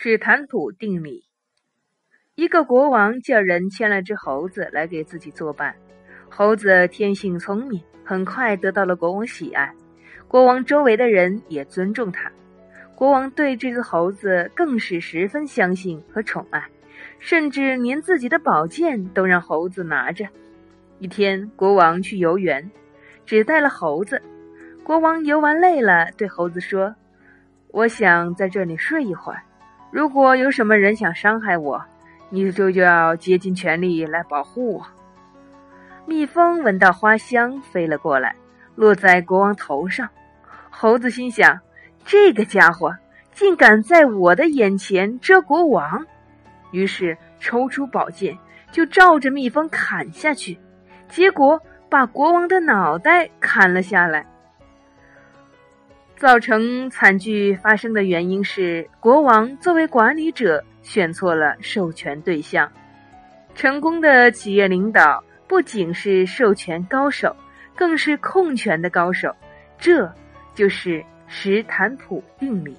史坦普定理。一个国王叫人牵了只猴子来给自己作伴。猴子天性聪明，很快得到了国王喜爱。国王周围的人也尊重他。国王对这只猴子更是十分相信和宠爱，甚至连自己的宝剑都让猴子拿着。一天，国王去游园，只带了猴子。国王游玩累了，对猴子说：“我想在这里睡一会儿。”如果有什么人想伤害我，你就就要竭尽全力来保护我。蜜蜂闻到花香，飞了过来，落在国王头上。猴子心想：这个家伙竟敢在我的眼前遮国王！于是抽出宝剑，就照着蜜蜂砍下去，结果把国王的脑袋砍了下来。造成惨剧发生的原因是，国王作为管理者选错了授权对象。成功的企业领导不仅是授权高手，更是控权的高手。这就是史坦普定理。